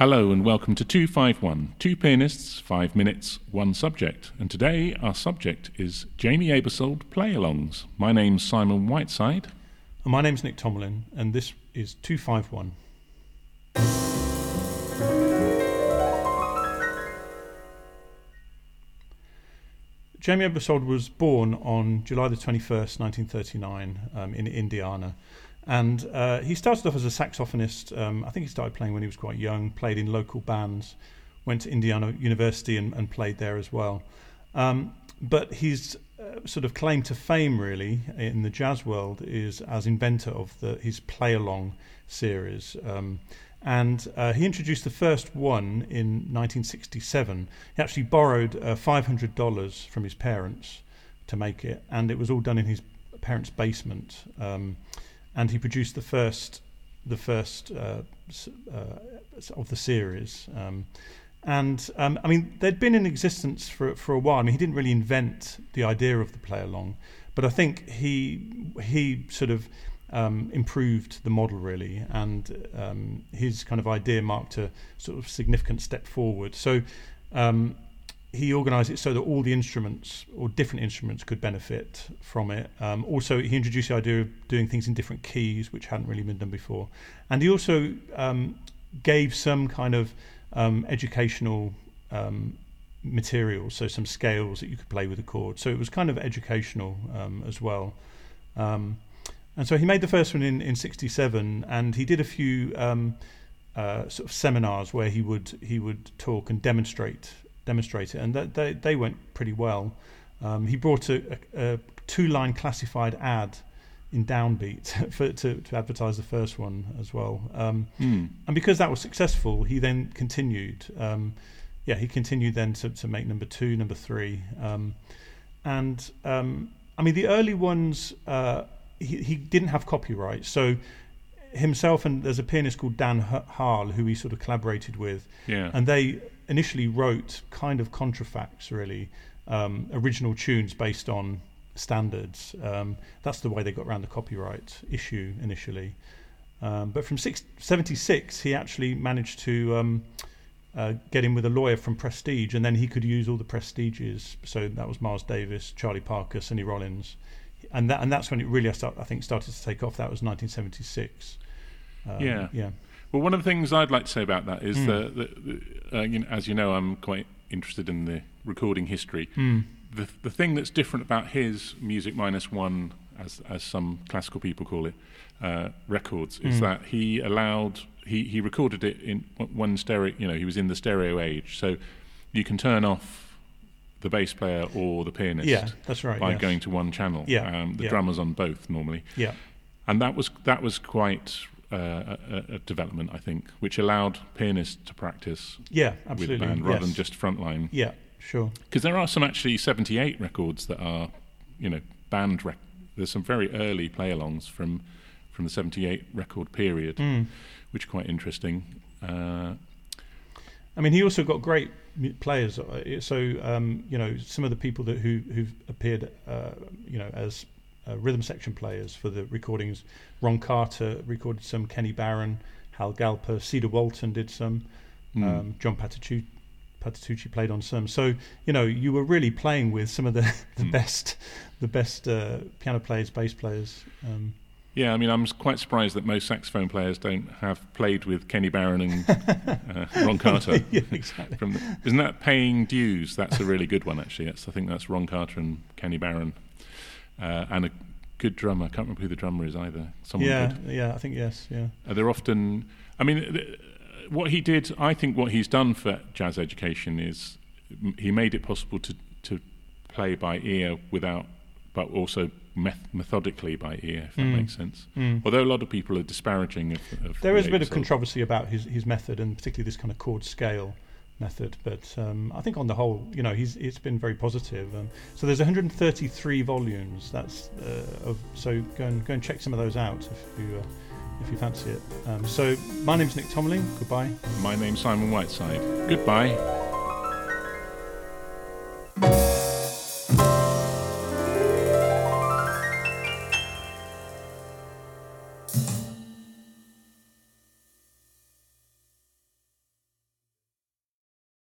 Hello and welcome to 251. Two pianists, five minutes, one subject. And today our subject is Jamey Aebersold play alongs. My name's Simon Whiteside. And my name's Nick Tomlin, and this is 251. Jamey Aebersold was born on July the 21st, 1939, um, in Indiana. And uh, he started off as a saxophonist. Um, I think he started playing when he was quite young, played in local bands, went to Indiana University and, and played there as well. Um, but his uh, sort of claim to fame, really, in the jazz world is as inventor of the, his play along series. Um, and uh, he introduced the first one in 1967. He actually borrowed uh, $500 from his parents to make it, and it was all done in his parents' basement. Um, and he produced the first, the first uh, uh of the series. Um, and um, I mean, they'd been in existence for for a while. I mean, he didn't really invent the idea of the play along, but I think he he sort of um, improved the model really, and um, his kind of idea marked a sort of significant step forward. So um, he organised it so that all the instruments or different instruments could benefit from it. Um, also, he introduced the idea of doing things in different keys, which hadn't really been done before, and he also um, gave some kind of um, educational materials, so some scales that you could play with the chord. So it was kind of educational as well. Um, and so he made the first one in in '67, and he did a few um, uh, sort of seminars where he would he would talk and demonstrate demonstrate it, and that, they they went pretty well. Um, he brought a, a, a two line classified ad in Downbeat for, to, to advertise the first one as well. Um, mm. And because that was successful, he then continued. Um, yeah, he continued then to, to make number two, number three. Um, and um, I mean, the early ones uh, he, he didn't have copyright. So himself and there's a pianist called Dan Haerle who he sort of collaborated with. Yeah. And they initially wrote kind of contrafacts, really, um, original tunes based on standards. Um, that's the way they got around the copyright issue initially. Um, but from six, 76, he actually managed to um, uh, get in with a lawyer from Prestige, and then he could use all the prestiges. So that was Miles Davis, Charlie Parker, Sonny Rollins and that and that's when it really I, start, I think started to take off. That was 1976. Um, yeah, yeah. Well, one of the things I'd like to say about that is mm. that, that uh, you know, as you know, I'm quite interested in the recording history. Mm. The the thing that's different about his music minus one, as as some classical people call it, uh, records, is mm. that he allowed he he recorded it in one stereo. You know, he was in the stereo age, so you can turn off the bass player or the pianist. Yeah, that's right. By yes. going to one channel. Yeah, um, the yeah. drummer's on both normally. Yeah, and that was that was quite uh, a, a, development, I think, which allowed pianists to practice. Yeah, absolutely. With band yes. rather than just frontline. Yeah, sure. Because there are some actually '78 records that are, you know, band. Rec- there's some very early play-alongs from from the '78 record period, mm. which are quite interesting. Uh, I mean, he also got great players. Uh, so um, you know, some of the people that who who've appeared, uh, you know, as uh, rhythm section players for the recordings. Ron Carter recorded some. Kenny Barron, Hal Galper, Cedar Walton did some. Mm. Um, John Patitucci, Patitucci played on some. So you know, you were really playing with some of the the mm. best, the best uh, piano players, bass players. Um, yeah, I mean, I'm quite surprised that most saxophone players don't have played with Kenny Barron and uh, Ron Carter. yeah, exactly. The, isn't that paying dues? That's a really good one, actually. That's, I think that's Ron Carter and Kenny Barron, uh, and a good drummer. I can't remember who the drummer is either. Someone yeah, good. yeah, I think yes, yeah. Uh, they're often. I mean, what he did. I think what he's done for jazz education is he made it possible to to play by ear without, but also meth- methodically by ear, if that mm. makes sense. Mm. Although a lot of people are disparaging of, of there is a bit of controversy about his his method and particularly this kind of chord scale method. But um, I think on the whole, you know, he's it's been very positive. Um, so there's 133 volumes. That's uh, of so go and go and check some of those out if you. Uh, if you fancy it. Um, so, my name's Nick Tomlin. Goodbye. My name's Simon Whiteside. Goodbye.